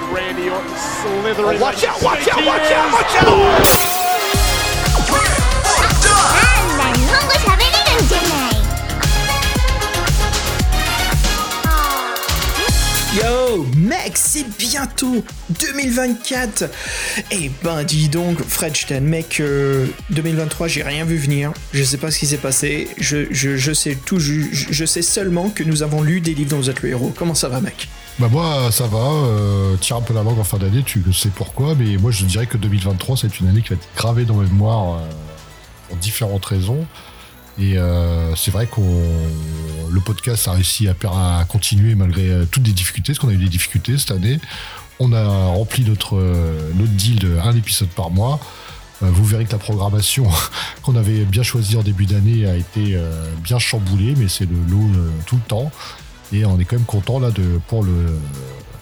Randy Orton Yo, mec, c'est bientôt 2024 Eh ben, dis donc, Fred, je mec, euh, 2023, j'ai rien vu venir. Je sais pas ce qui s'est passé. Je, sais tout, je, je, sais seulement que nous avons lu des livres dont vous êtes le héros. Comment ça va, mec? Bah moi ça va, euh, tire un peu la langue en fin d'année, tu sais pourquoi, mais moi je dirais que 2023 c'est une année qui va être gravée dans ma mémoire euh, pour différentes raisons. Et euh, c'est vrai qu'on le podcast a réussi à, continuer malgré euh, toutes les difficultés, parce qu'on a eu des difficultés cette année. On a rempli notre, euh, notre deal de un épisode par mois. Euh, vous verrez que la programmation qu'on avait bien choisie en début d'année a été bien chamboulée, mais c'est le lot tout le temps. Et on est quand même content là de pour le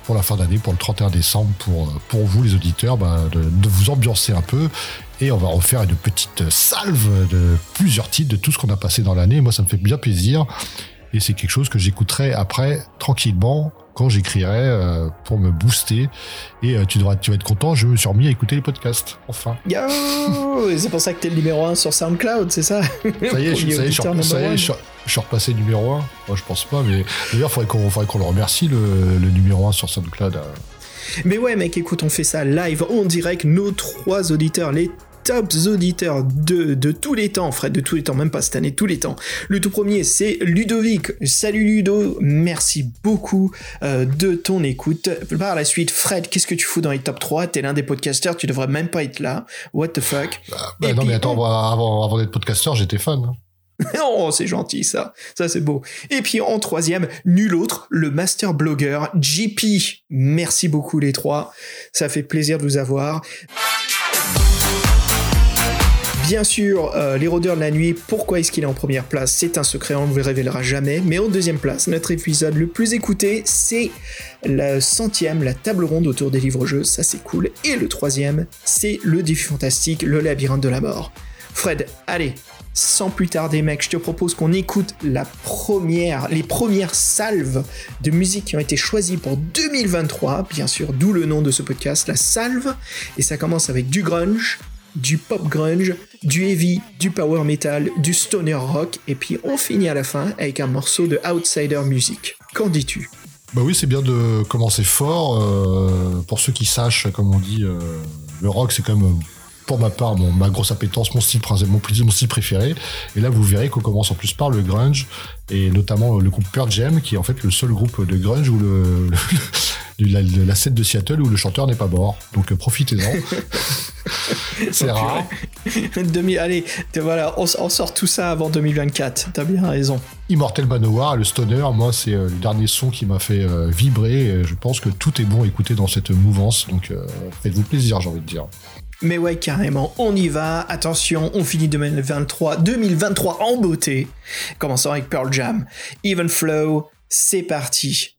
pour la fin d'année, pour le 31 décembre, pour pour vous les auditeurs, bah, de, de vous ambiancer un peu. Et on va refaire une petite salve de plusieurs titres de tout ce qu'on a passé dans l'année. Moi, ça me fait bien plaisir. Et c'est quelque chose que j'écouterai après tranquillement quand j'écrirai euh, pour me booster. Et euh, tu devras, tu vas être content. Je me suis remis à écouter les podcasts. Enfin. Yo Et C'est pour ça que t'es le numéro 1 sur SoundCloud, c'est ça Ça y est, je, ça y est, je, auditeur ça y number est, one. je, je suis repassé numéro 1. Moi, je pense pas, mais d'ailleurs, faudrait qu'on, faudrait qu'on le remercie, le, le numéro 1 sur SoundCloud. euh. Mais ouais, mec, écoute, on fait ça live, en direct, nos trois auditeurs, les tops auditeurs de, de tous les temps, Fred, de tous les temps, même pas cette année, tous les temps. Le tout premier, c'est Ludovic. Salut Ludo, merci beaucoup euh, de ton écoute. Par la suite, Fred, qu'est-ce que tu fous dans les top 3 T'es l'un des podcasters, tu devrais même pas être là. What the fuck? Bah, Et non, puis, mais attends, on- avant, avant d'être podcasteur, j'étais fan. Oh, c'est gentil ça. Ça, c'est beau. Et puis en troisième, nul autre, le master blogueur JP. Merci beaucoup les trois. Ça fait plaisir de vous avoir. Bien sûr, euh, les rôdeurs de la nuit, pourquoi est-ce qu'il est en première place? C'est un secret, on ne vous le révélera jamais. Mais en deuxième place, notre épisode le plus écouté, c'est la centième, la table ronde autour des livres-jeux, ça c'est cool. Et le troisième, c'est le défi fantastique, le labyrinthe de la mort. Fred, allez, sans plus tarder, mec, je te propose qu'on écoute la première, les premières salves de musique qui ont été choisies pour 2023, bien sûr, d'où le nom de ce podcast, la salve. Et ça commence avec du grunge, du pop grunge, du heavy, du power metal, du stoner rock, et puis on finit à la fin avec un morceau de outsider music. Qu'en dis-tu? Bah oui, c'est bien de commencer fort. euh, pour ceux qui sachent, comme on dit, euh, le rock, c'est euh, pour ma part, mon, ma grosse appétence, mon style, prin- mon, plaisir, mon style préféré. Et là, vous verrez qu'on commence en plus par le grunge, et notamment euh, le groupe Pearl Jam, qui est en fait le seul groupe de grunge où le, le- la, la scène de Seattle où le chanteur n'est pas mort. Donc euh, profitez-en. c'est rare. Demi, allez, voilà, on, sort tout ça avant 2024. T'as bien raison. Immortel Manowar, le stoner, moi, c'est euh, le dernier son qui m'a fait euh, vibrer. Et je pense que tout est bon à écouter dans cette mouvance. Donc, faites-vous plaisir, j'ai envie de dire. Mais ouais, carrément, on y va. Attention, on finit 2023, 2023 en beauté. Commençons avec Pearl Jam. Even Flow, c'est parti.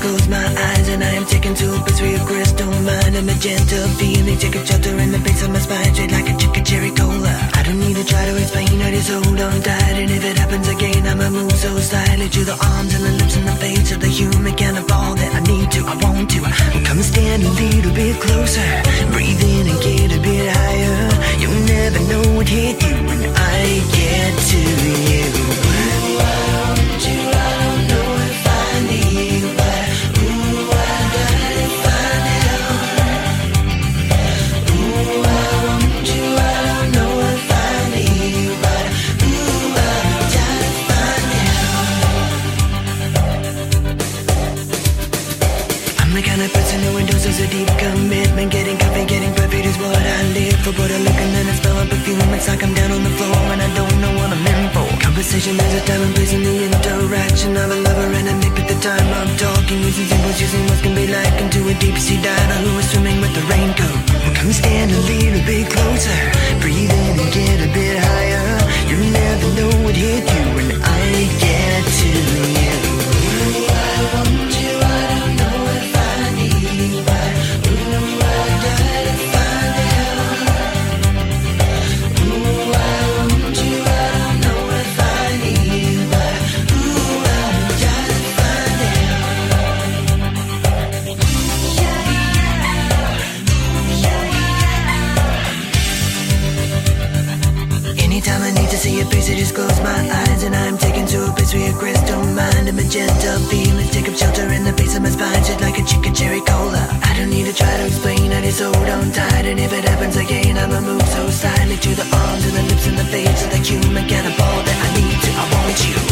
Close my eyes and I am taken to a place where crystal mind a magenta feeling. Take a shelter in the base of my spine, straight like a chicken cherry cola. I don't need to try to explain, I just hold on tight. And if it happens again, I'ma move so slightly to the arms and the lips and the face of the human cannibal that I need to, I want to. Come and stand a little bit closer, breathe in and get a bit higher. You'll never know what hit you when I get to you. I live for. Put a look and then I smell a perfume. It's like I'm down on the floor and I don't know what I'm in for. Conversation has a time and place in the interaction of a lover and a mate at the time I'm talking. Using symbols, using what can be like into a deep sea diver who is swimming with the raincoat. Well, come stand a little bit closer. Breathe in and get a bit higher. You never know what hit you I just close my eyes and I'm taken to a place where your crystal mind and magenta feelings take up shelter in the base of my spine, shit like a chicken cherry cola. I don't need to try to explain, I just hold on tight, and if it happens again, I'ma move so slightly to the arms and the lips and the face of the human cannibal that I need to. I want you.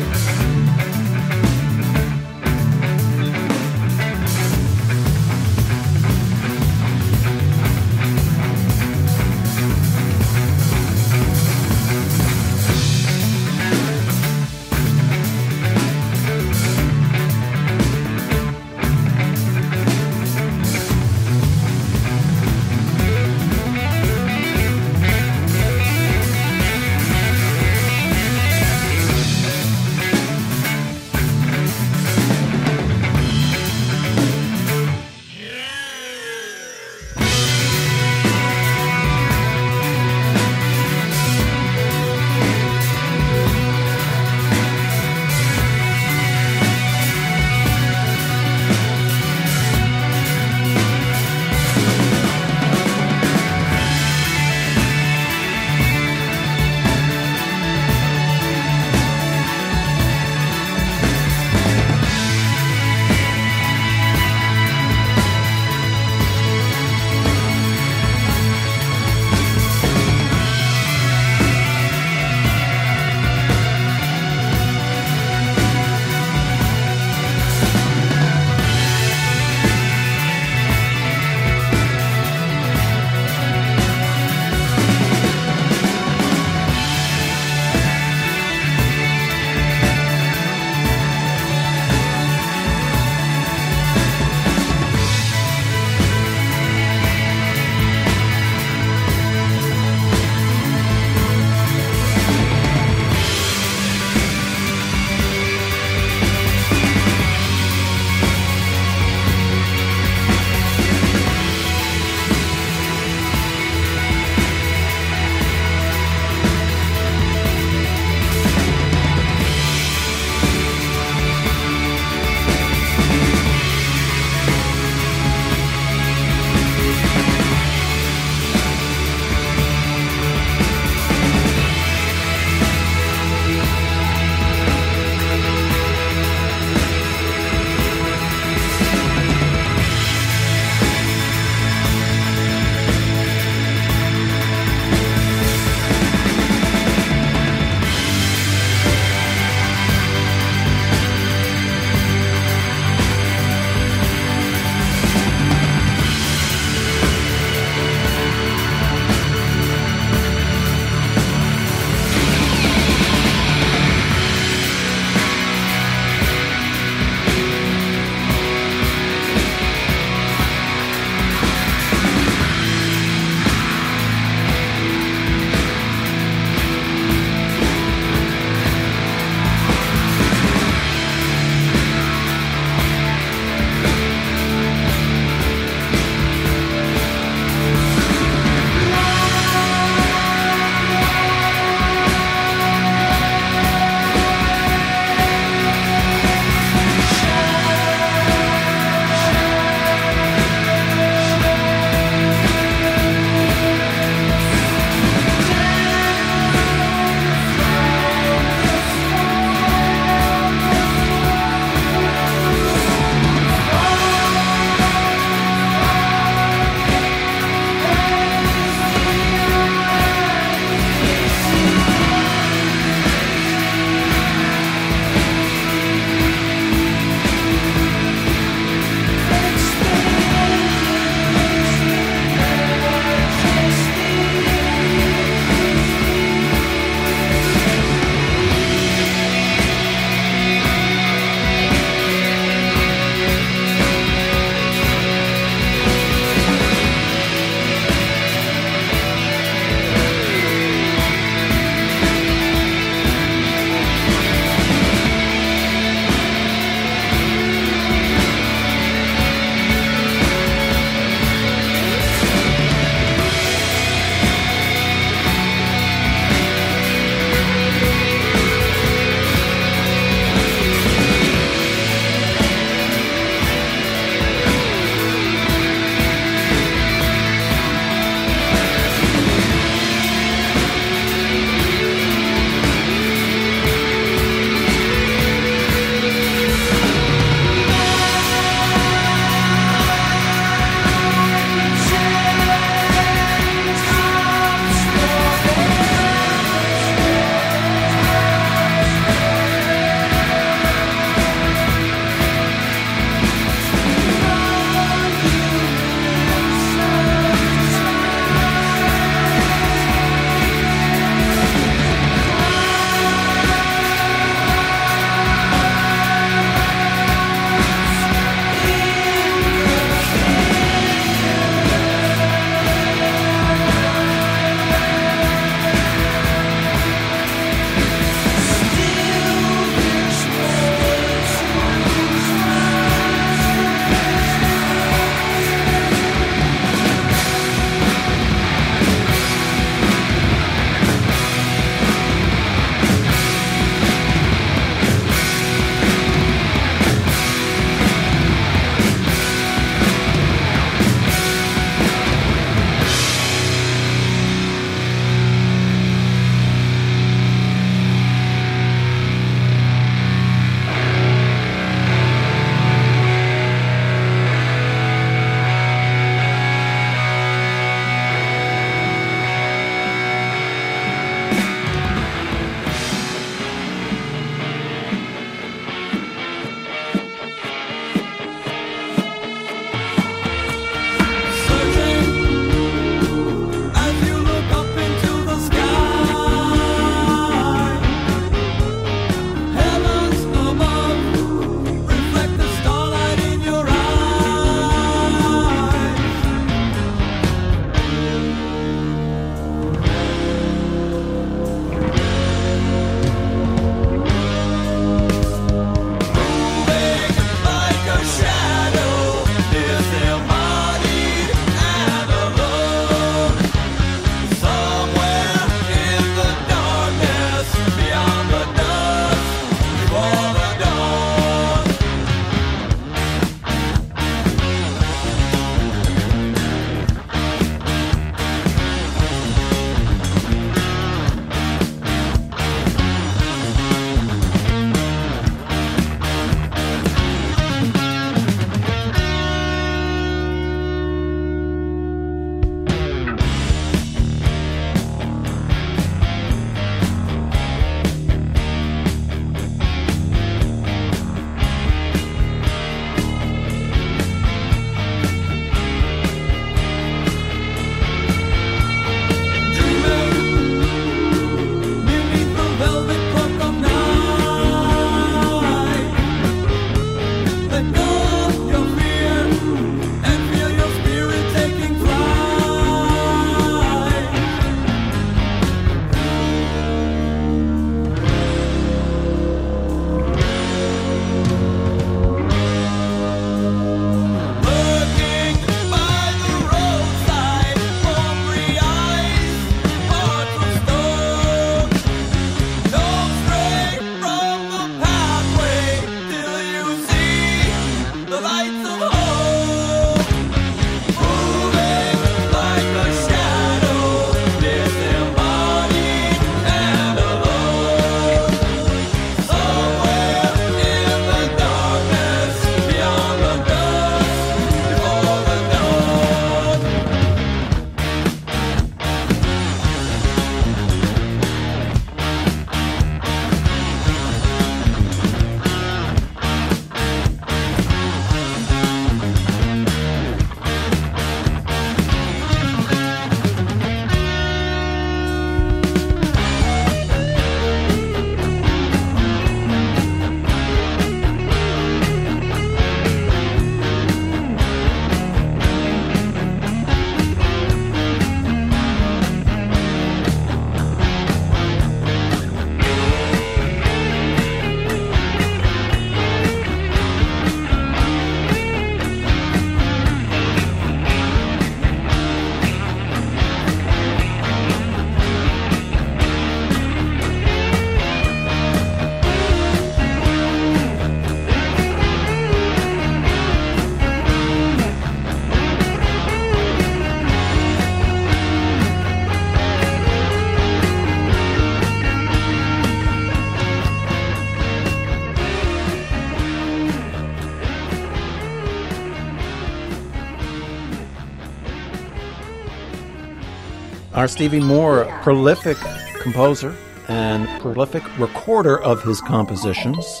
Our Stevie Moore, prolific composer and prolific recorder of his compositions.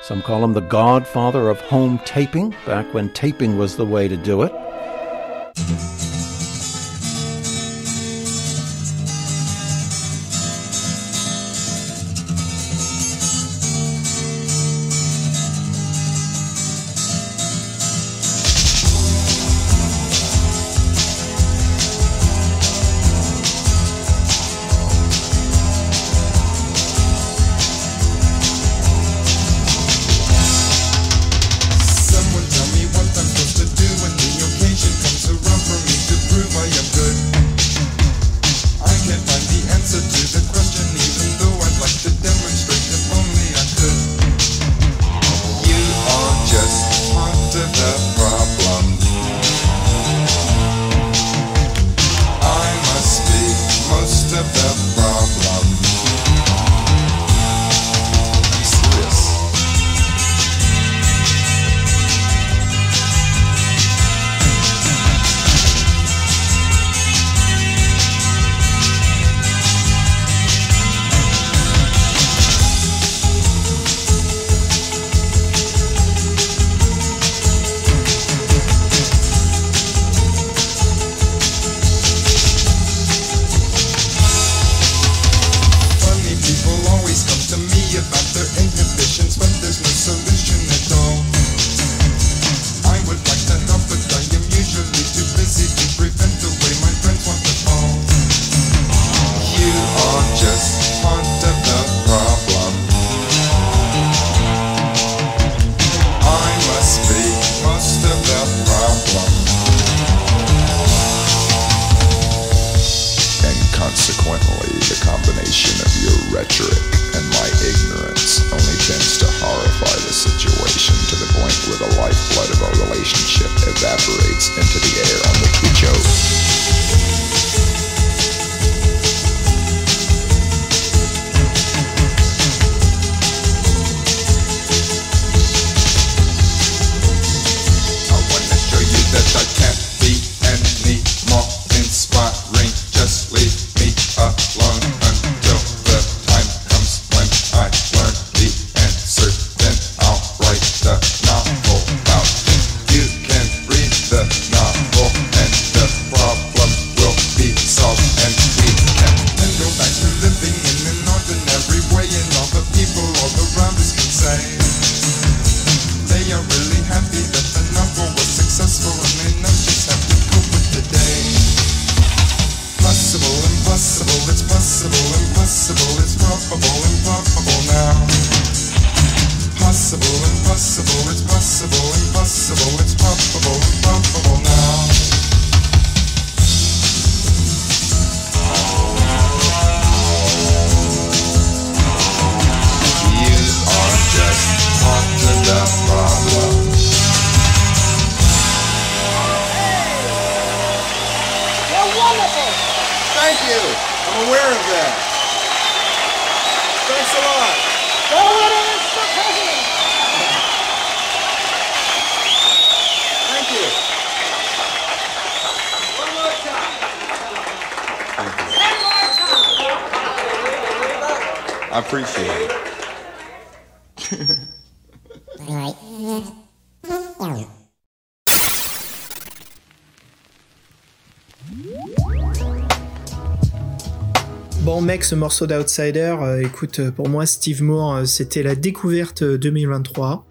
Some call him the godfather of home taping, back when taping was the way to do it. Mec, ce morceau d'Outsider, euh, écoute, euh, pour moi Steve Moore, euh, c'était la découverte euh, 2023.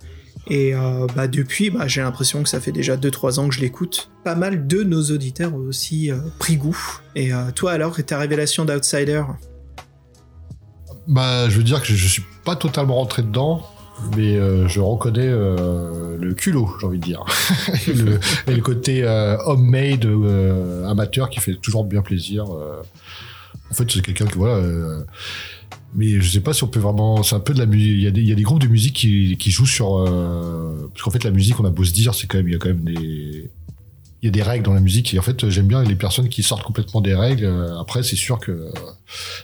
Et bah, depuis, bah, j'ai l'impression que ça fait déjà 2-3 ans que je l'écoute. Pas mal de nos auditeurs aussi euh, pris goût. Et toi alors, et ta révélation d'Outsider? Bah, je veux dire que je, je suis pas totalement rentré dedans, mais je reconnais le culot, j'ai envie de dire. et, le, et le côté homemade amateur qui fait toujours bien plaisir. En fait, c'est quelqu'un qui, voilà. euh, mais je sais pas si on peut vraiment. C'est un peu de la musique. Il y, a des- groupes de musique qui, jouent sur. euh, parce qu'en fait, la musique, on a beau se dire, c'est quand même. Il y a quand même des. Il y a des règles dans la musique et en fait j'aime bien les personnes qui sortent complètement des règles. Euh, Après c'est sûr que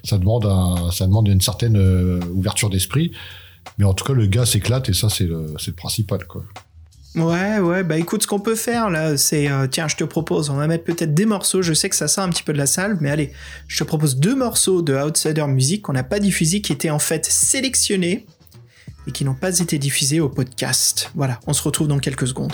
ça demande ça demande une certaine ouverture d'esprit, mais en tout cas le gars s'éclate et ça c'est le, c'est le principal quoi. Ouais, ouais, bah écoute, ce qu'on peut faire là, c'est. euh, tiens, je te propose, on va mettre peut-être des morceaux. Je sais que ça sort un petit peu de la salle, mais allez, je te propose deux morceaux de Outsider Music qu'on n'a pas diffusés, qui étaient en fait sélectionnés et qui n'ont pas été diffusés au podcast. Voilà, on se retrouve dans quelques secondes.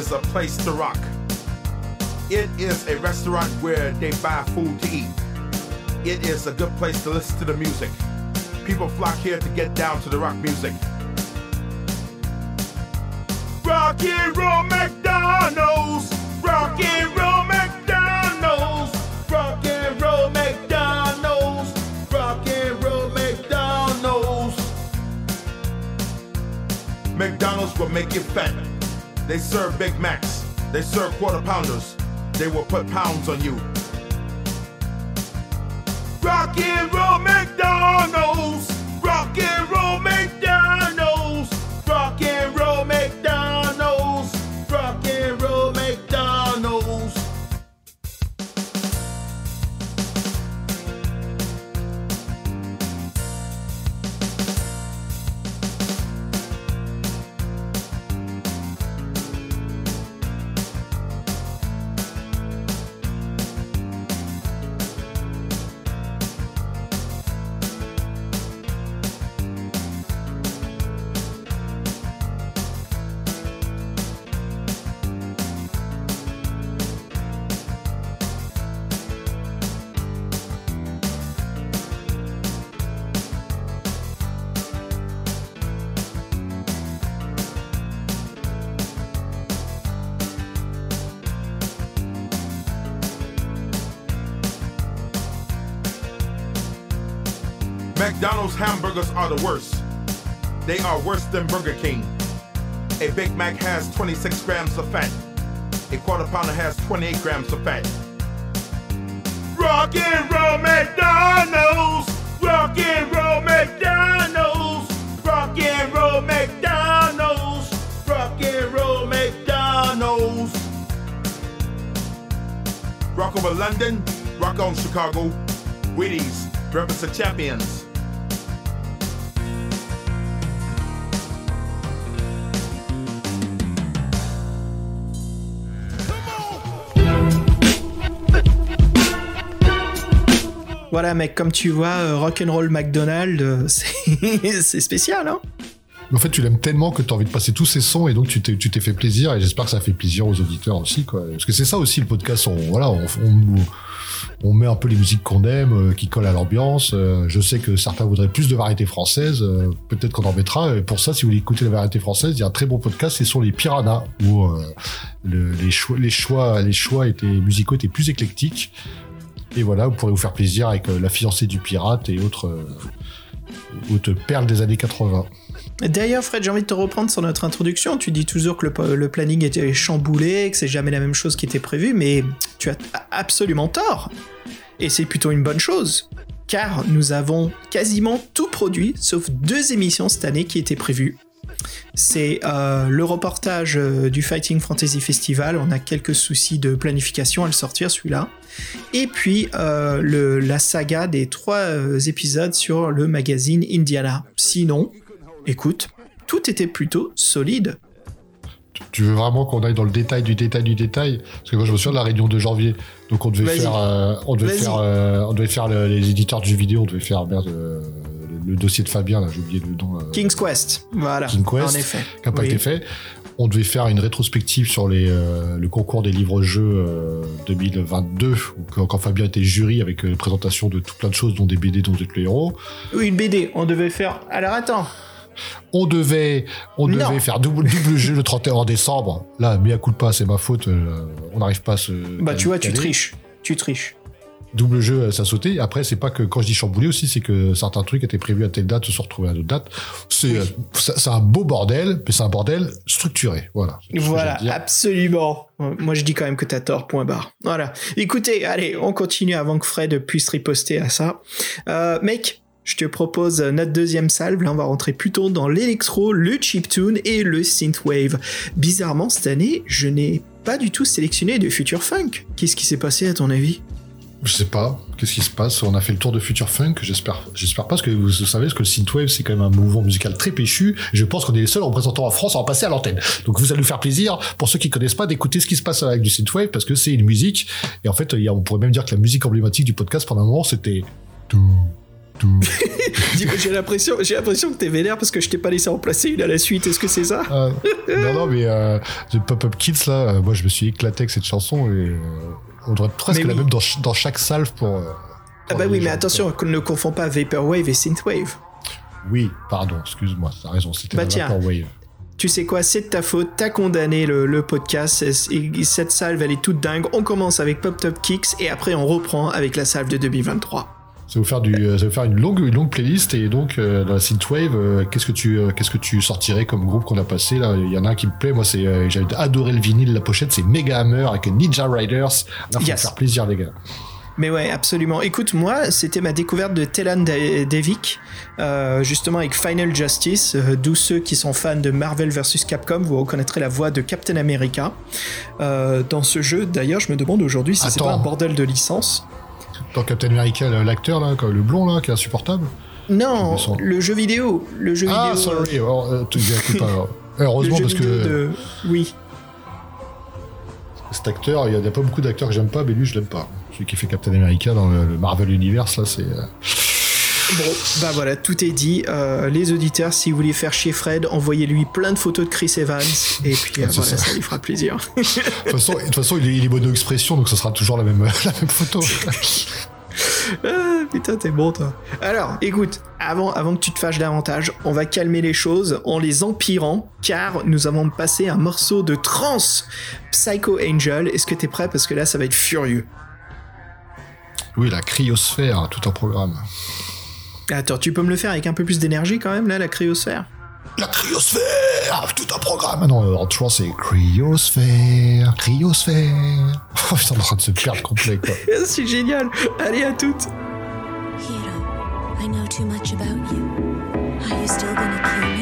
is a place to rock. It is a restaurant where they buy food to eat. It is a good place to listen to the music. People flock here to get down to the rock music. Rock and roll. They serve Big Macs. They serve quarter pounders. They will put pounds on you. Rock and roll. are the worst. They are worse than Burger King. A Big Mac has 26 grams of fat. A quarter pounder has 28 grams of fat. Rock and roll McDonald's! Rock and roll McDonald's! Rock and roll McDonald's! Rock and roll McDonald's! Rock over London, rock on Chicago. Wheaties, breakfast of champions. Voilà, mec, comme tu vois, euh, Rock'n'Roll McDonald, euh, c'est spécial, hein en fait, tu l'aimes tellement que tu as envie de passer tous ces sons et donc tu t'es, fait plaisir et j'espère que ça fait plaisir aux auditeurs aussi, quoi. Parce que c'est ça aussi le podcast. On, voilà, on, met un peu les musiques qu'on aime, euh, qui collent à l'ambiance. Je sais que certains voudraient plus de variétés françaises. euh, peut-être qu'on en mettra. Et pour ça, si vous voulez écouter la variété française, il y a un très bon podcast. C'est sur les Piranhas où le- les choix, les choix, les choix étaient musicaux étaient plus éclectiques. Et voilà, vous pourrez vous faire plaisir avec euh, la fiancée du pirate et autres, euh, perles des années 80. D'ailleurs, Fred, j'ai envie de te reprendre sur notre introduction. Tu dis toujours que le, planning était chamboulé, que c'est jamais la même chose qui était prévu, mais tu as absolument tort. Et c'est plutôt une bonne chose. Car nous avons quasiment tout produit, sauf deux émissions cette année qui étaient prévues. C'est euh, le reportage euh, du Fighting Fantasy Festival. On a quelques soucis de planification à le sortir, celui-là. Et puis euh, le- la saga des trois épisodes sur le magazine Indiana. Sinon, écoute, tout était plutôt solide. Tu veux vraiment qu'on aille dans le détail du détail du détail? Parce que moi, je me souviens de la réunion de janvier. Donc, on devait faire, euh, on devait faire, euh, on devait faire le- les éditeurs de jeux vidéo. On devait faire merde, euh, le, dossier de Fabien. Là, j'ai oublié le nom. euh, King's Quest, voilà. King Quest, En effet. qui n'a pas Oui. été fait. On devait faire une rétrospective sur les, euh, le concours des livres-jeux euh, 2022, où, quand, quand Fabien était jury avec euh, présentation de tout plein de choses, dont des BD dont vous êtes le héros. Oui, une BD, on devait faire. Alors attends, On devait, on Non. devait faire double, double jeu le 31 décembre. Là, mais à coup de pas, c'est ma faute. euh, on n'arrive pas à se. bah tu vois, tu triches. Tu triches. Double jeu, ça sautait. Après, c'est pas que quand je dis chamboulé aussi, c'est que certains trucs étaient prévus à telle date se sont retrouvés à d'autres dates. C'est euh, c'est un beau bordel, mais c'est un bordel structuré. Voilà. Voilà, absolument. Moi, je dis quand même que t'as tort, point barre. Voilà. Écoutez, allez, on continue avant que Fred puisse riposter à ça. Euh, mec, je te propose notre deuxième salve. Là, on va rentrer plutôt dans l'électro, le chiptune et le synthwave. Bizarrement, cette année, je n'ai pas du tout sélectionné de future funk. Qu'est-ce qui s'est passé à ton avis? Je sais pas. Qu'est-ce qui se passe? On a fait le tour de Future Funk. J'espère, j'espère pas parce que vous savez parce que le synthwave c'est quand même un mouvement musical très péchu. Je pense qu'on est les seuls représentants en France à en passer à l'antenne. Donc vous allez nous faire plaisir pour ceux qui connaissent pas d'écouter ce qui se passe avec du synthwave parce que c'est une musique et en fait on pourrait même dire que la musique emblématique du podcast pendant un moment c'était tout. J'ai l'impression, j'ai l'impression que t'es vénère parce que je t'ai pas laissé en placer une à la suite. Est-ce que c'est ça? Euh, non non mais euh, The Pop-Up Kids là, euh, moi je me suis éclaté avec cette chanson et on devrait presque Mais la oui. même dans, dans chaque salve pour. euh, Ah pour bah les oui, mais attention, qu'on ne confond pas Vaporwave et Synthwave. Oui, pardon, excuse-moi, t'as raison, c'était Bah. Vaporwave. Tu sais quoi, c'est de ta faute, t'as condamné le, le podcast, et cette salve elle est toute dingue. On commence avec Pop Top Kicks et après on reprend avec la salve de 2023. Ça va vous faire du, euh, ça va vous faire une longue, une longue playlist et donc euh, dans la synthwave, euh, qu'est-ce que tu, euh, qu'est-ce que tu sortirais comme groupe qu'on a passé là? Il y en a un qui me plaît, moi c'est, j'avais adoré le vinyle, la pochette, c'est Mega Hammer avec Ninja Riders. Là, faut Yes. faire plaisir les gars. Mais ouais, absolument. Écoute, moi, c'était ma découverte de Telan euh, justement avec Final Justice. Euh, D'où ceux qui sont fans de Marvel vs Capcom, vous reconnaîtrez la voix de Captain America. Euh, dans ce jeu, d'ailleurs, je me demande aujourd'hui si c'est pas un bordel de licence. Dans Captain America, l'acteur là, le blond là, qui est insupportable. Non, le jeu vidéo. Le jeu Ah, vidéo. sorry, oh, euh, écoute pas, alors. le Heureusement parce que de... Oui. cet acteur, il y a- il y a pas beaucoup d'acteurs que j'aime pas, mais lui je l'aime pas. Celui qui fait Captain America dans le, le Marvel Universe là, c'est. Bon, bah voilà, tout est dit. Euh, les auditeurs, si vous voulez faire chier Fred, envoyez-lui plein de photos de Chris Evans, et puis euh, c'est voilà, ça. ça lui fera plaisir. De toute façon, de toute façon, il est, il est mono expression, donc ça sera toujours la même, la même photo. Ah, putain, t'es bon, toi. Alors, écoute, avant, avant que tu te fâches davantage, on va calmer les choses en les empirant, car nous avons passé un morceau de trance Psycho Angel. Est-ce que t'es prêt? Parce que là, ça va être furieux. Oui, la cryosphère, tout un programme. Attends, tu peux me le faire avec un peu plus d'énergie quand même, là, la cryosphère? La cryosphère, tout un programme. Ah non, en trois, c'est cryosphère, cryosphère. Oh, putain, on est en train de se perdre complet, quoi. C'est génial. Allez, à toutes. Hiro, I know too much about you. Are you still gonna kill me?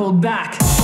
Hold back.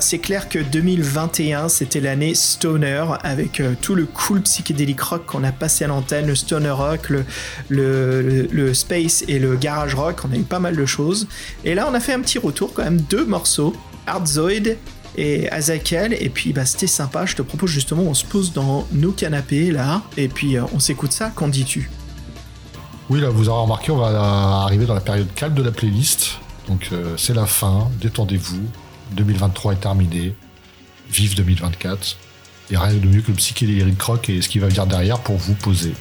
c'est clair que 2021, c'était l'année stoner, avec euh, tout le cool psychédélique rock qu'on a passé à l'antenne, le stoner rock, le, le, space et le garage rock, on a eu pas mal de choses. Et là, on a fait un petit retour quand même, deux morceaux, Artzoid et Azakel, et puis bah, c'était sympa, je te propose justement, on se pose dans nos canapés là, et puis euh, on s'écoute ça, qu'en dis-tu? Oui, là, vous aurez remarqué, on va euh, arriver dans la période calme de la playlist. Donc, c'est la fin. Détendez-vous. 2023 est terminé. Vive 2024. Et rien de mieux que le psychédélique rock et ce qui va venir derrière pour vous poser.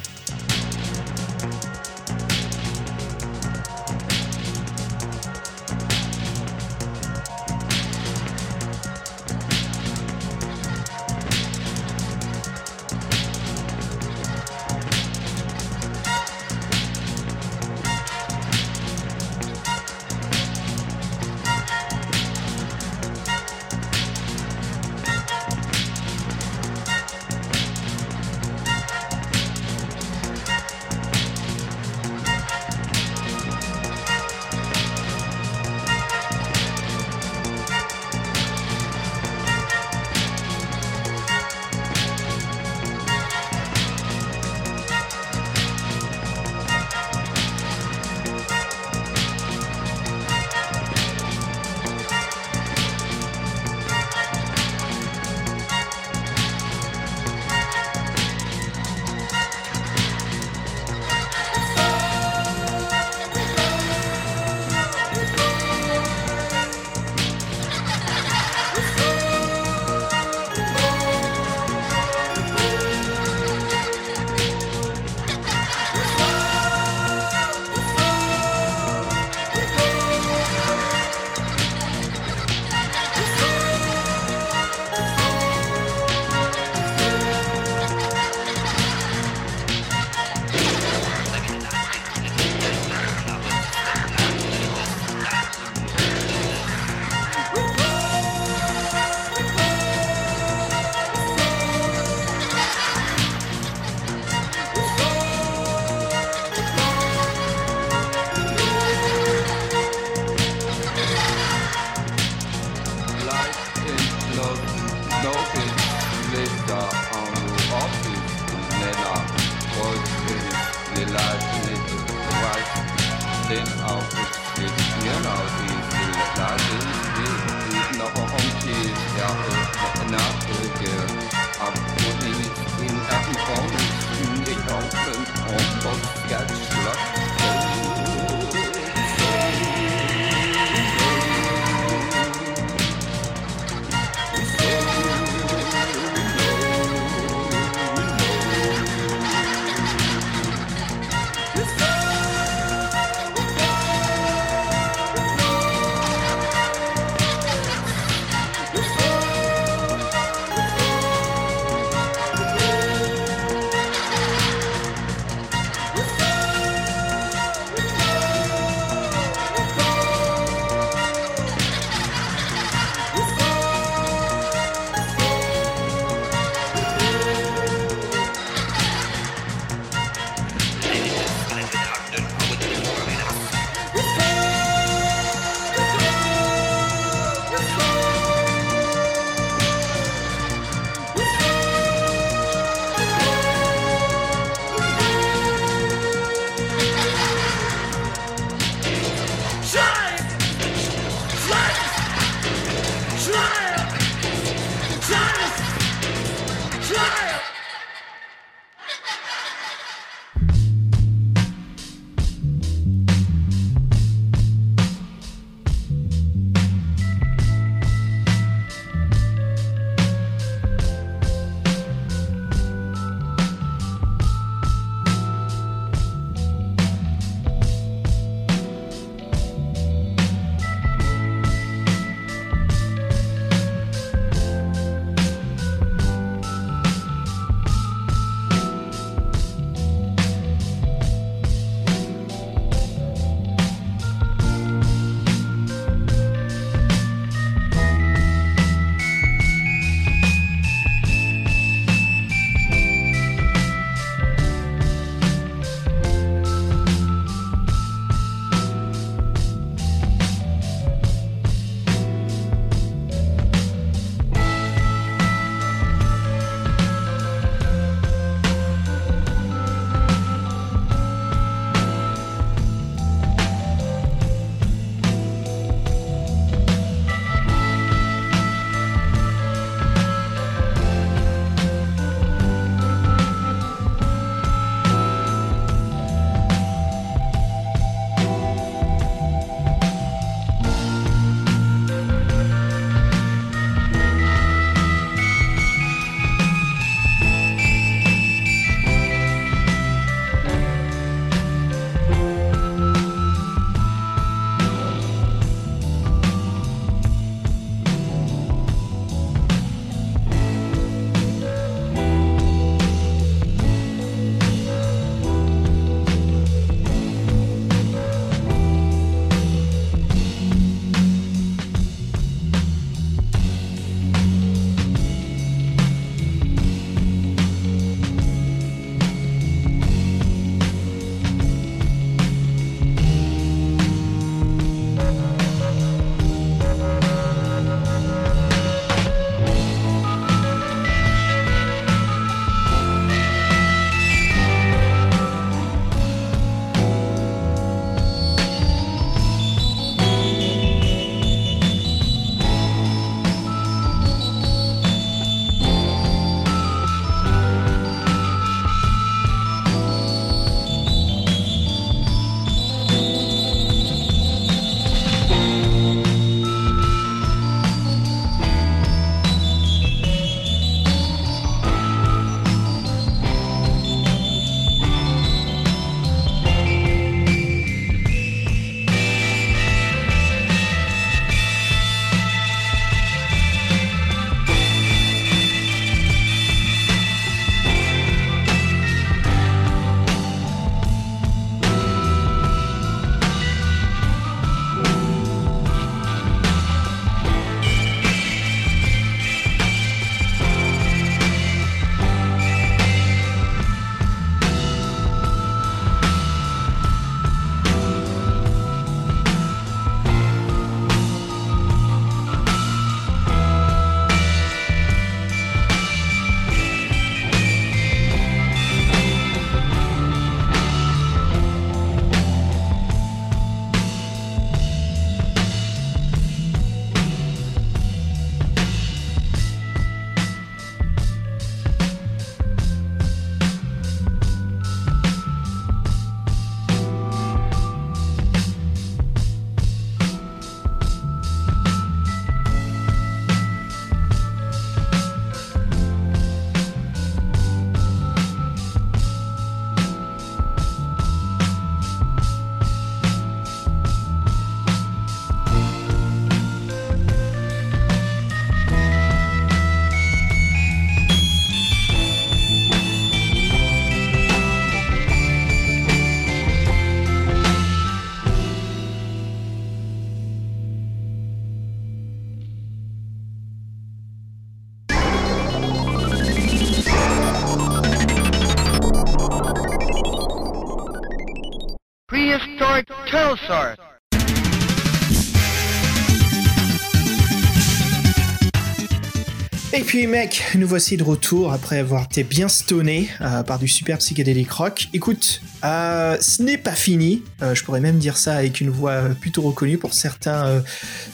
Mec, nous voici de retour après avoir été bien stoné euh, par du super psychédélique rock. Écoute, euh, ce n'est pas fini. Euh, je pourrais même dire ça avec une voix plutôt reconnue pour certains, euh,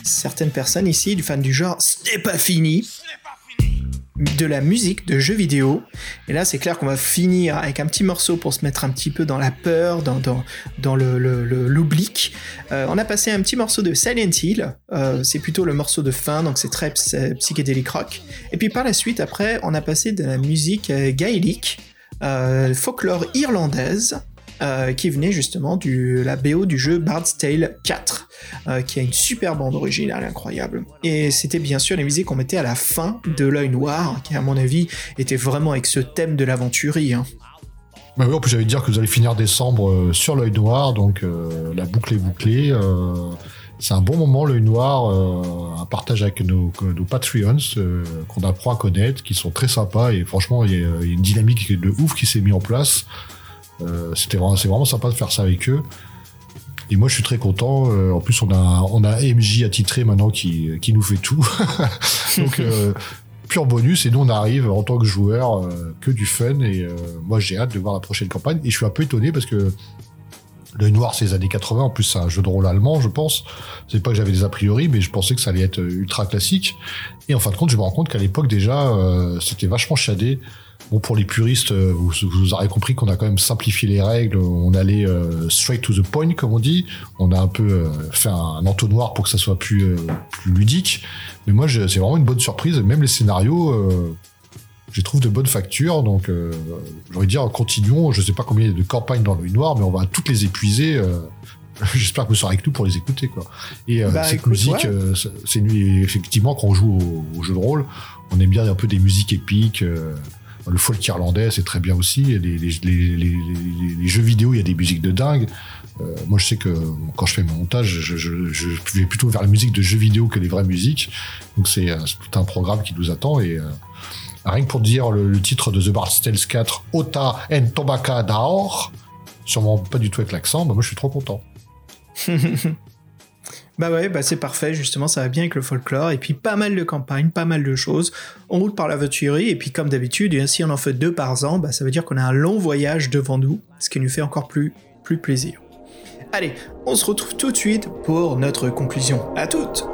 certaines personnes ici, du fan du genre. Ce n'est pas fini. De la musique de jeux vidéo. Et là, c'est clair qu'on va finir avec un petit morceau pour se mettre un petit peu dans la peur, dans, dans, dans le, le-. Euh, on a passé un petit morceau de Silent Hill. Euh, c'est plutôt le morceau de fin, donc c'est très ps- psychédélique rock. Et puis par la suite, après, on a passé de la musique euh, gaélique, euh, folklore irlandaise, euh, qui venait justement de la BO du jeu Bard's Tale 4, euh, qui a une super bande originale incroyable. Et c'était bien sûr les musiques qu'on mettait à la fin de l'œil noir, qui à mon avis était vraiment avec ce thème de l'aventurie. hein. Bah oui, en plus j'allais dire que vous allez finir décembre euh, sur l'œil noir, donc la boucle est bouclée. c'est un bon moment l'œil noir, un partage avec nos, nos Patreons qu'on apprend à connaître, qui sont très sympas et franchement il y, y a une dynamique de ouf qui s'est mise en place. Euh, C'était vraiment, c'est vraiment sympa de faire ça avec eux. Et moi je suis très content. Euh, en plus on a on a MJ attitré maintenant qui qui nous fait tout. donc euh, pur bonus et nous on arrive en tant que joueur que du fun et moi j'ai hâte de voir la prochaine campagne et je suis un peu étonné parce que L'œil noir, c'est les années 80. En plus, c'est un jeu de rôle allemand, je pense. C'est pas que j'avais des a priori, mais je pensais que ça allait être ultra classique. Et en fin de compte, je me rends compte qu'à l'époque, déjà, c'était vachement shadé. Bon, pour les puristes, euh, vous, vous aurez compris qu'on a quand même simplifié les règles. On allait euh, straight to the point, comme on dit. On a un peu euh, fait un entonnoir pour que ça soit plus, euh, plus ludique. Mais moi, c'est vraiment une bonne surprise. Même les scénarios, je trouve de bonne facture. Donc, euh, j'aurais dire, continuons. Je sais pas combien il y a de campagnes dans l'œil noir, mais on va toutes les épuiser. J'espère que vous serez avec nous pour les écouter, quoi. Et Bah, cette écoute, musique, ouais. c'est- effectivement quand on joue au, au jeu de rôle, on aime bien un peu des musiques épiques. Le folk irlandais, c'est très bien aussi. Les, les, jeux vidéo, il y a des musiques de dingue. Euh, moi, je sais que quand je fais mon montage, je, vais plutôt vers la musique de jeux vidéo que les vraies musiques. Donc, c'est un programme qui nous attend. Et euh, rien que pour dire le, le titre de The Bard's Tales 4, Ota en Tobacca d'Aor, sûrement pas du tout avec l'accent, bah moi, je suis trop content. Bah ouais, bah c'est parfait, justement, ça va bien avec le folklore, et puis pas mal de campagnes, pas mal de choses. On roule par la voiturerie, et puis comme d'habitude, et si on en fait deux par an, bah ça veut dire qu'on a un long voyage devant nous, ce qui nous fait encore plus, plus plaisir. Allez, on se retrouve tout de suite pour notre conclusion. À toutes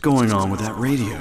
going on with that radio?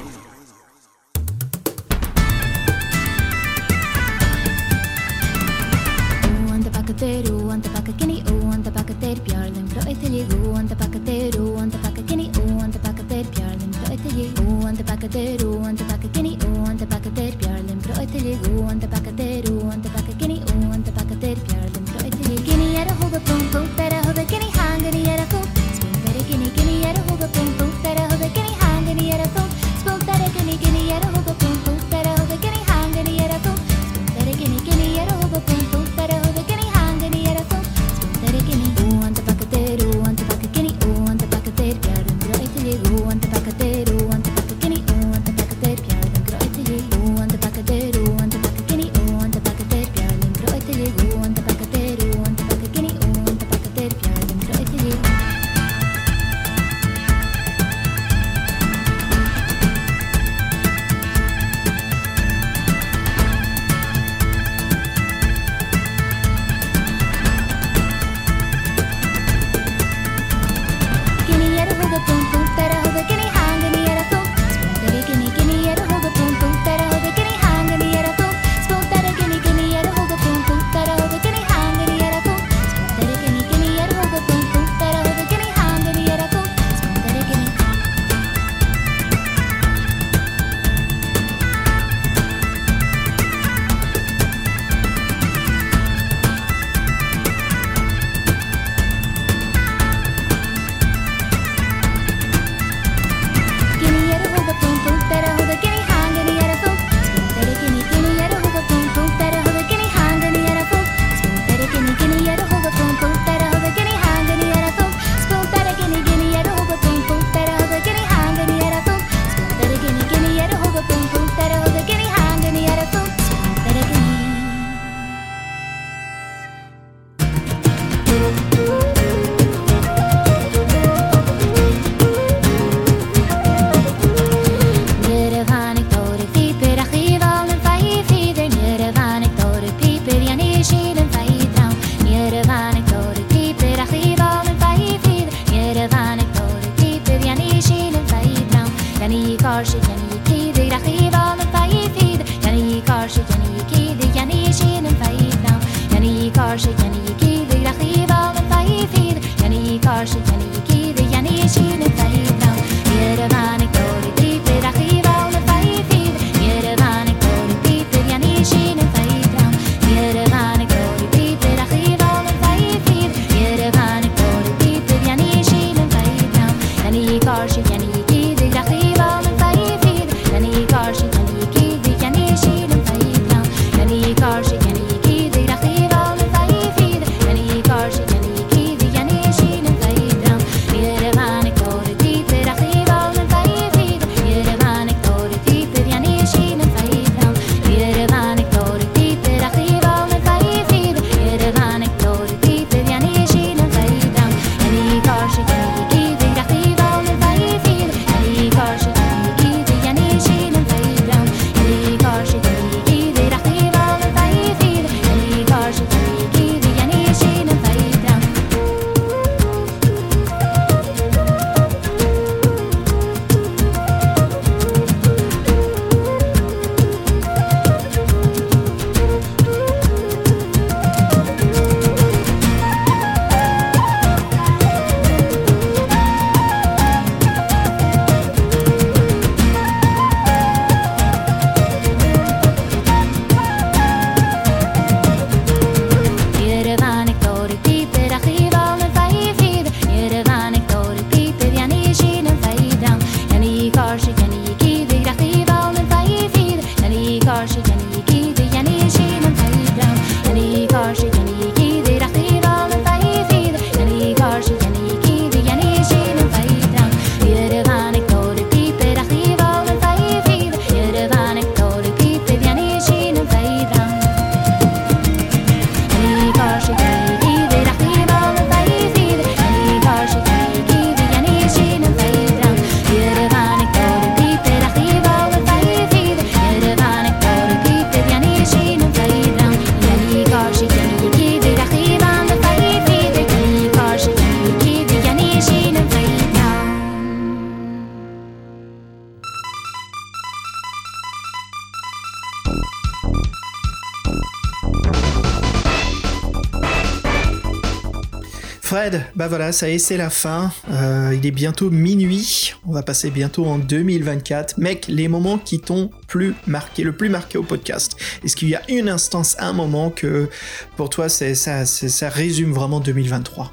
Bah voilà, ça y est, c'est la fin. Euh, il est bientôt minuit. On va passer bientôt en 2024. Mec, les moments qui t'ont plus marqué, le plus marqué au podcast. Est-ce qu'il y a une instance, un moment que pour toi, c'est ça, ça résume vraiment 2023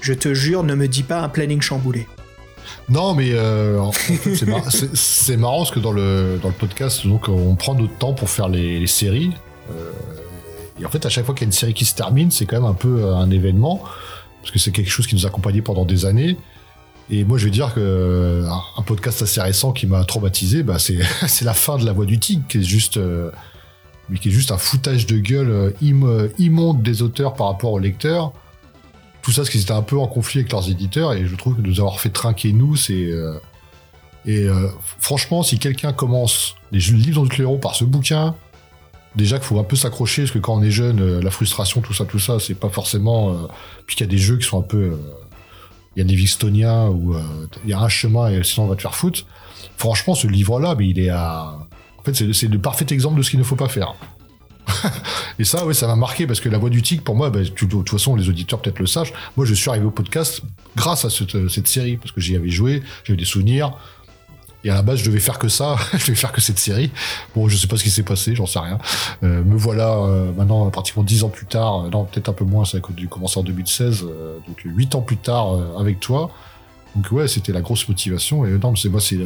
Je te jure, ne me dis pas un planning chamboulé. Non, mais euh, c'est mar- c'est- c'est marrant parce que dans le, dans le podcast, donc, on prend notre temps pour faire les, séries. Euh, et en fait, à chaque fois qu'il y a une série qui se termine, c'est quand même un peu un événement parce que c'est quelque chose qui nous a accompagnés pendant des années. Et moi, je vais dire que euh, podcast assez récent qui m'a traumatisé, bah, c'est la fin de La Voix du Tigre, qui est juste, euh, qui est juste un foutage de gueule euh, im- immonde des auteurs par rapport aux lecteurs tout ça parce qu'ils étaient un peu en conflit avec leurs éditeurs et je trouve que nous avoir fait trinquer nous c'est et franchement si quelqu'un commence les livres dans le clairon par ce bouquin déjà qu'il faut un peu s'accrocher parce que quand on est jeune euh, la frustration tout ça tout ça c'est pas forcément euh, puis qu'il y a des jeux qui sont un peu euh, il y a des Vixtonia où il y a un chemin et sinon on va te faire foutre franchement ce livre là mais il est à en fait c'est le parfait exemple de ce qu'il ne faut pas faire et ça, ouais, ça m'a marqué parce que la voix du tigre, pour moi, bah, de toute façon, les auditeurs peut-être le sachent. Moi, je suis arrivé au podcast grâce à cette, cette série parce que j'y avais joué, j'avais des souvenirs. Et à la base, je devais faire que ça, je devais faire que cette série. Bon, je sais pas ce qui s'est passé, j'en sais rien. Euh, me voilà euh, maintenant, pratiquement dix ans plus tard, euh, non, peut-être un peu moins, ça a dû commencer en 2016, euh, donc huit ans plus tard avec toi. Donc ouais, c'était la grosse motivation. Et non, c'est moi, c'est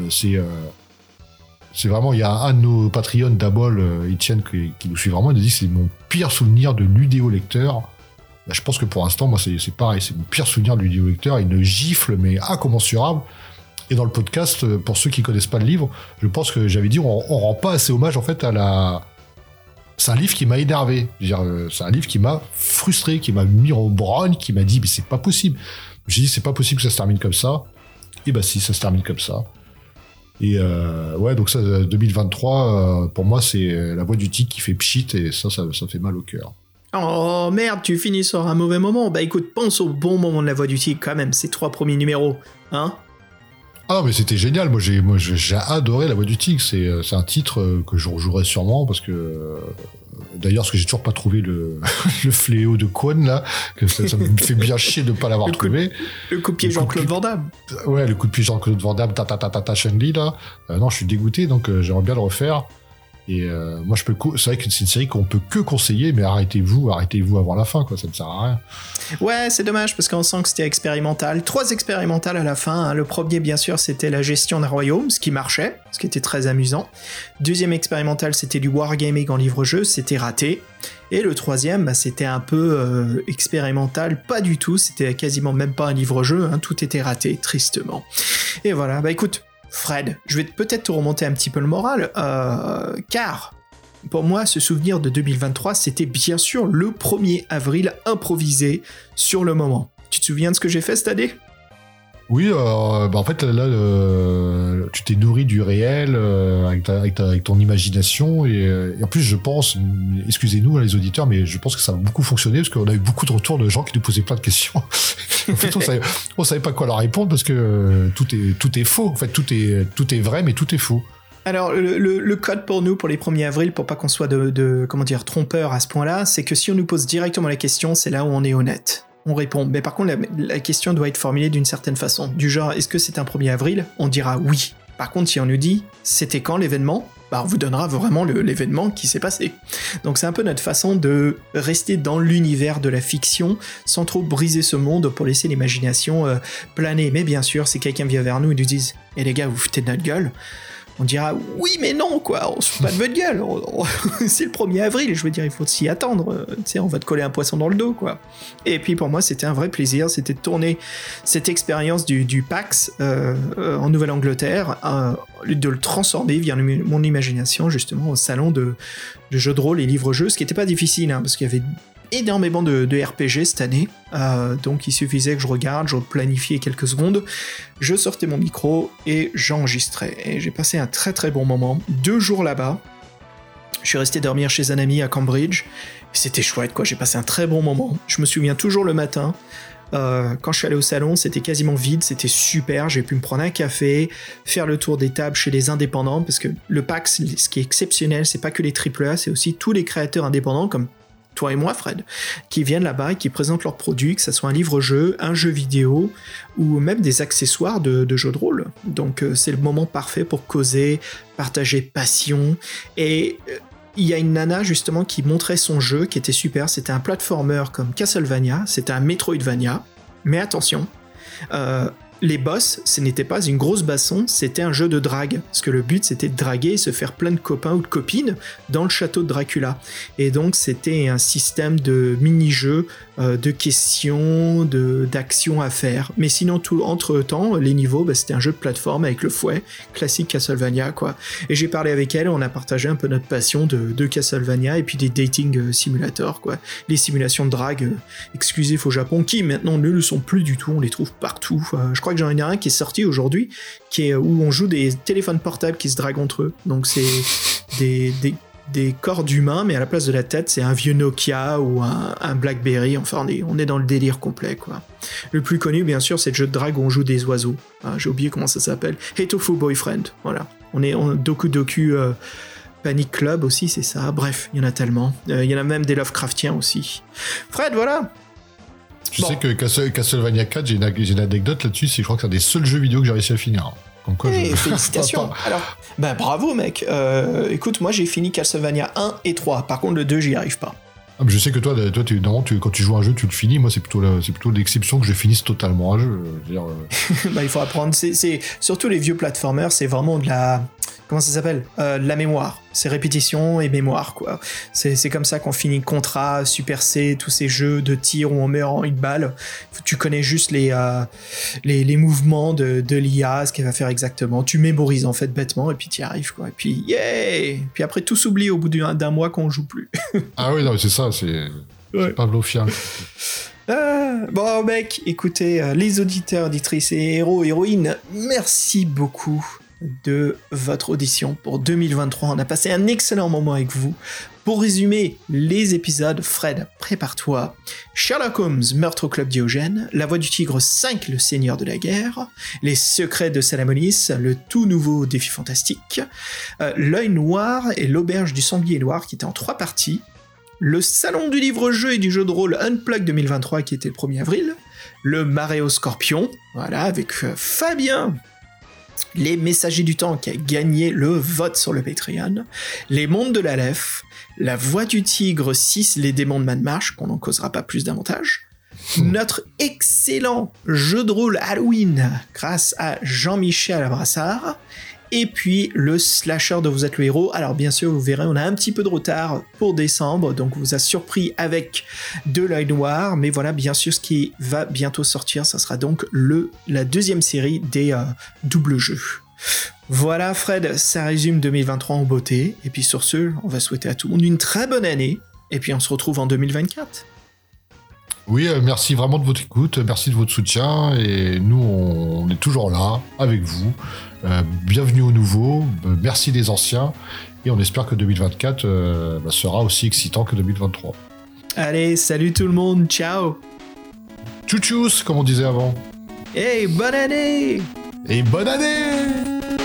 c'est vraiment, il y a un de nos Patreons d'Abol, Etienne, qui, qui nous suit vraiment, il nous dit c'est mon pire souvenir de ludéo-lecteur. Bah, je pense que pour l'instant, moi, c'est pareil, c'est mon pire souvenir de ludéo-lecteur. Il ne gifle, mais incommensurable. Et dans le podcast, euh, pour ceux qui connaissent pas le livre, je pense que j'avais dit, on, on rend pas assez hommage, en fait, à la... C'est un livre qui m'a énervé. Euh, C'est un livre qui m'a frustré, qui m'a mis en brogne, qui m'a dit, mais c'est pas possible. J'ai dit, c'est pas possible que ça se termine comme ça. Et bah si, ça se termine comme ça. Et euh, ouais, donc ça, euh, 2023, euh, pour moi, c'est la voix du tigre qui fait pchit et ça, ça, ça fait mal au cœur. Oh merde, tu finis sur un mauvais moment. Bah écoute, pense au bon moment de la voix du tigre quand même, ces trois premiers numéros. Hein? Ah non, mais c'était génial. Moi, j'ai, moi, j'ai adoré la voix du tigre. C'est, euh, c'est un titre euh, que je rejouerai sûrement parce que, euh, d'ailleurs, parce que j'ai toujours pas trouvé le, le fléau de Kwon là, que ça, ça me fait bien chier de pas l'avoir trouvé. Le coup de pied Jean-Claude Van Damme. Ouais, le coup de pied Jean-Claude Van Damme, ta ta ta ta ta Chun-Li, là. Euh, non, je suis dégoûté, donc euh, j'aimerais bien le refaire. Et euh, moi, je peux. C'est vrai que c'est une série qu'on peut que conseiller, mais arrêtez-vous, arrêtez-vous avant la fin, quoi. Ça ne sert à rien. Ouais, c'est dommage parce qu'on sent que c'était expérimental. Trois expérimentales à la fin. hein. Le premier, bien sûr, c'était la gestion d'un royaume, ce qui marchait, ce qui était très amusant. Deuxième expérimental, c'était du wargaming en livre-jeu, c'était raté. Et le troisième, bah, c'était un peu euh, expérimental, pas du tout. C'était quasiment même pas un livre-jeu. hein. Tout était raté, tristement. Et voilà. Bah écoute, Fred, je vais peut-être te remonter un petit peu le moral, euh, car pour moi, ce souvenir de 2023, c'était bien sûr le 1er avril improvisé sur le moment. Tu te souviens de ce que j'ai fait cette année? Oui, euh, bah en fait, là, tu t'es nourri du réel euh, avec, ta- avec ton imagination. Et, euh, en plus, je pense, excusez-nous hein, les auditeurs, mais je pense que ça a beaucoup fonctionné parce qu'on a eu beaucoup de retours de gens qui nous posaient plein de questions. en fait, on savait, savait pas quoi leur répondre parce que euh, tout est, tout est faux. En fait, tout est, tout est vrai, mais tout est faux. Alors, le, code pour nous, pour les 1er avril, pour pas qu'on soit de, de- comment dire, à ce point-là, c'est que si on nous pose directement la question, c'est là où on est honnête. On répond. Mais par contre, la, question doit être formulée d'une certaine façon. Du genre, est-ce que c'est un 1er avril? On dira oui. Par contre, si on nous dit, c'était quand l'événement? Bah, on vous donnera vraiment l'événement qui s'est passé. Donc c'est un peu notre façon de rester dans l'univers de la fiction sans trop briser ce monde pour laisser l'imagination euh, planer. Mais bien sûr, si quelqu'un vient vers nous et nous dit Eh les gars, vous foutez de notre gueule », on dira oui mais non quoi, on se fout pas de votre gueule, c'est le 1er avril, je veux dire il faut s'y attendre, euh, tu sais on va te coller un poisson dans le dos quoi. Et puis pour moi c'était un vrai plaisir, c'était de tourner cette expérience du, PAX euh, euh, en Nouvelle-Angleterre, de le transformer via mon imagination justement au salon de, de jeux de rôle et livres-jeux, ce qui n'était pas difficile hein, parce qu'il y avait énormément de, RPG cette année, euh, donc il suffisait que je regarde, je planifiais quelques secondes, je sortais mon micro et j'enregistrais. Et j'ai passé un très très bon moment, deux jours là-bas. Je suis resté dormir chez un ami à Cambridge. C'était chouette quoi, j'ai passé un très bon moment. Je me souviens toujours le matin. euh, quand je suis allé au salon, c'était quasiment vide, c'était super. J'ai pu me prendre un café, faire le tour des tables chez les indépendants, parce que le PAX, ce qui est exceptionnel, c'est pas que les AAA, c'est aussi tous les créateurs indépendants comme toi et moi, Fred, qui viennent là-bas et qui présentent leurs produits, que ce soit un livre-jeu, un jeu vidéo ou même des accessoires de, jeux de rôle. Donc euh, c'est le moment parfait pour causer, partager passion. Et euh, il y a une nana justement qui montrait son jeu qui était super. C'était un platformer comme Castlevania, c'était un Metroidvania. Mais attention, euh, les boss, ce n'était pas une grosse basson, c'était un jeu de drague. Parce que le but, c'était de draguer et se faire plein de copains ou de copines dans le château de Dracula. Et donc, c'était un système de mini-jeux, euh, de questions, d'actions à faire. Mais sinon, tout entre-temps, les niveaux, bah, c'était un jeu de plateforme avec le fouet, classique Castlevania, quoi. Et j'ai parlé avec elle, on a partagé un peu notre passion de, de Castlevania et puis des dating euh, simulators, quoi. Les simulations de drague euh, exclusives au Japon, qui maintenant ne le sont plus du tout, on les trouve partout. Je crois que j'en ai un qui est sorti aujourd'hui, qui est où on joue des téléphones portables qui se draguent entre eux. Donc c'est des, des, des corps d'humains, mais à la place de la tête, c'est un vieux Nokia ou un, un Blackberry. Enfin, on est, on est dans le délire complet, quoi. Le plus connu, bien sûr, c'est le jeu de drague où on joue des oiseaux. Ah, J'ai oublié comment ça s'appelle. Hetofu Boyfriend. Voilà. On est en Doku Doku. euh, Panic Club aussi, c'est ça. Bref, il y en a tellement. Euh, Il y en a même des Lovecraftiens aussi. Fred, voilà. Tu sais que Castle- Castlevania 4, j'ai une, anecdote là-dessus, c'est je crois que c'est un des seuls jeux vidéo que j'ai réussi à finir. Comme quoi, Eh, je- félicitations. Alors, bah bravo, mec. Euh, écoute, moi j'ai fini Castlevania 1 et 3. Par contre, le 2, j'y arrive pas. Ah, mais je sais que toi, toi tu, non, tu- quand tu joues à un jeu, tu le finis. Moi, c'est plutôt, la- c'est plutôt l'exception que je finisse totalement un jeu. Je veux dire, euh, bah, il faut apprendre. C'est- surtout les vieux platformers, c'est vraiment de la. Comment ça s'appelle? Euh, la mémoire. C'est répétition et mémoire, quoi. C'est, comme ça qu'on finit Contra, Super C, tous ces jeux de tir où on meurt en une balle. Tu connais juste les, euh, les, les mouvements de, de l'IA, ce qu'elle va faire exactement. Tu mémorises en fait bêtement et puis tu y arrives, quoi. Et puis, yeah Puis après, tout s'oublie au bout d'un, mois qu'on joue plus. Ah oui, non, c'est ça, c'est c'est pavlovien. Ah, bon, mec, écoutez, euh, les auditeurs, auditrices et héros, héroïnes, merci beaucoup de votre audition pour 2023. On a passé un excellent moment avec vous. Pour résumer les épisodes, Fred, prépare-toi. Sherlock Holmes, Meurtre au Club Diogène, La Voix du Tigre 5, Le Seigneur de la Guerre, Les Secrets de Salamonis, le tout nouveau défi fantastique, euh, L'œil noir et l'auberge du sanglier noir qui était en trois parties, le salon du livre-jeu et du jeu de rôle Unplug 2023 qui était le 1er avril, le Maréo Scorpion, voilà, avec euh, Fabien, les Messagers du Temps qui a gagné le vote sur le Patreon, les Mondes de l'Aleph, la Voix du Tigre 6, les démons de Mad March, qu'on n'en causera pas plus davantage, notre excellent jeu de rôle Halloween grâce à Jean-Michel Abrassard, et puis le slasher de Vous êtes le héros. Alors bien sûr, vous verrez, on a un petit peu de retard pour décembre, donc on vous a surpris avec de l'œil noir, mais voilà, bien sûr, ce qui va bientôt sortir, ça sera donc le, la deuxième série des euh, doubles jeux. Voilà Fred, ça résume 2023 en beauté, et puis sur ce, on va souhaiter à tout le monde une très bonne année, et puis on se retrouve en 2024. Oui, euh, merci vraiment de votre écoute, merci de votre soutien, et nous, on, est toujours là, avec vous. Euh, bienvenue aux nouveaux, euh, merci des anciens, et on espère que 2024 euh, bah, sera aussi excitant que 2023. Allez, salut tout le monde, ciao Tchou comme on disait avant. Hey, bonne année Et bonne année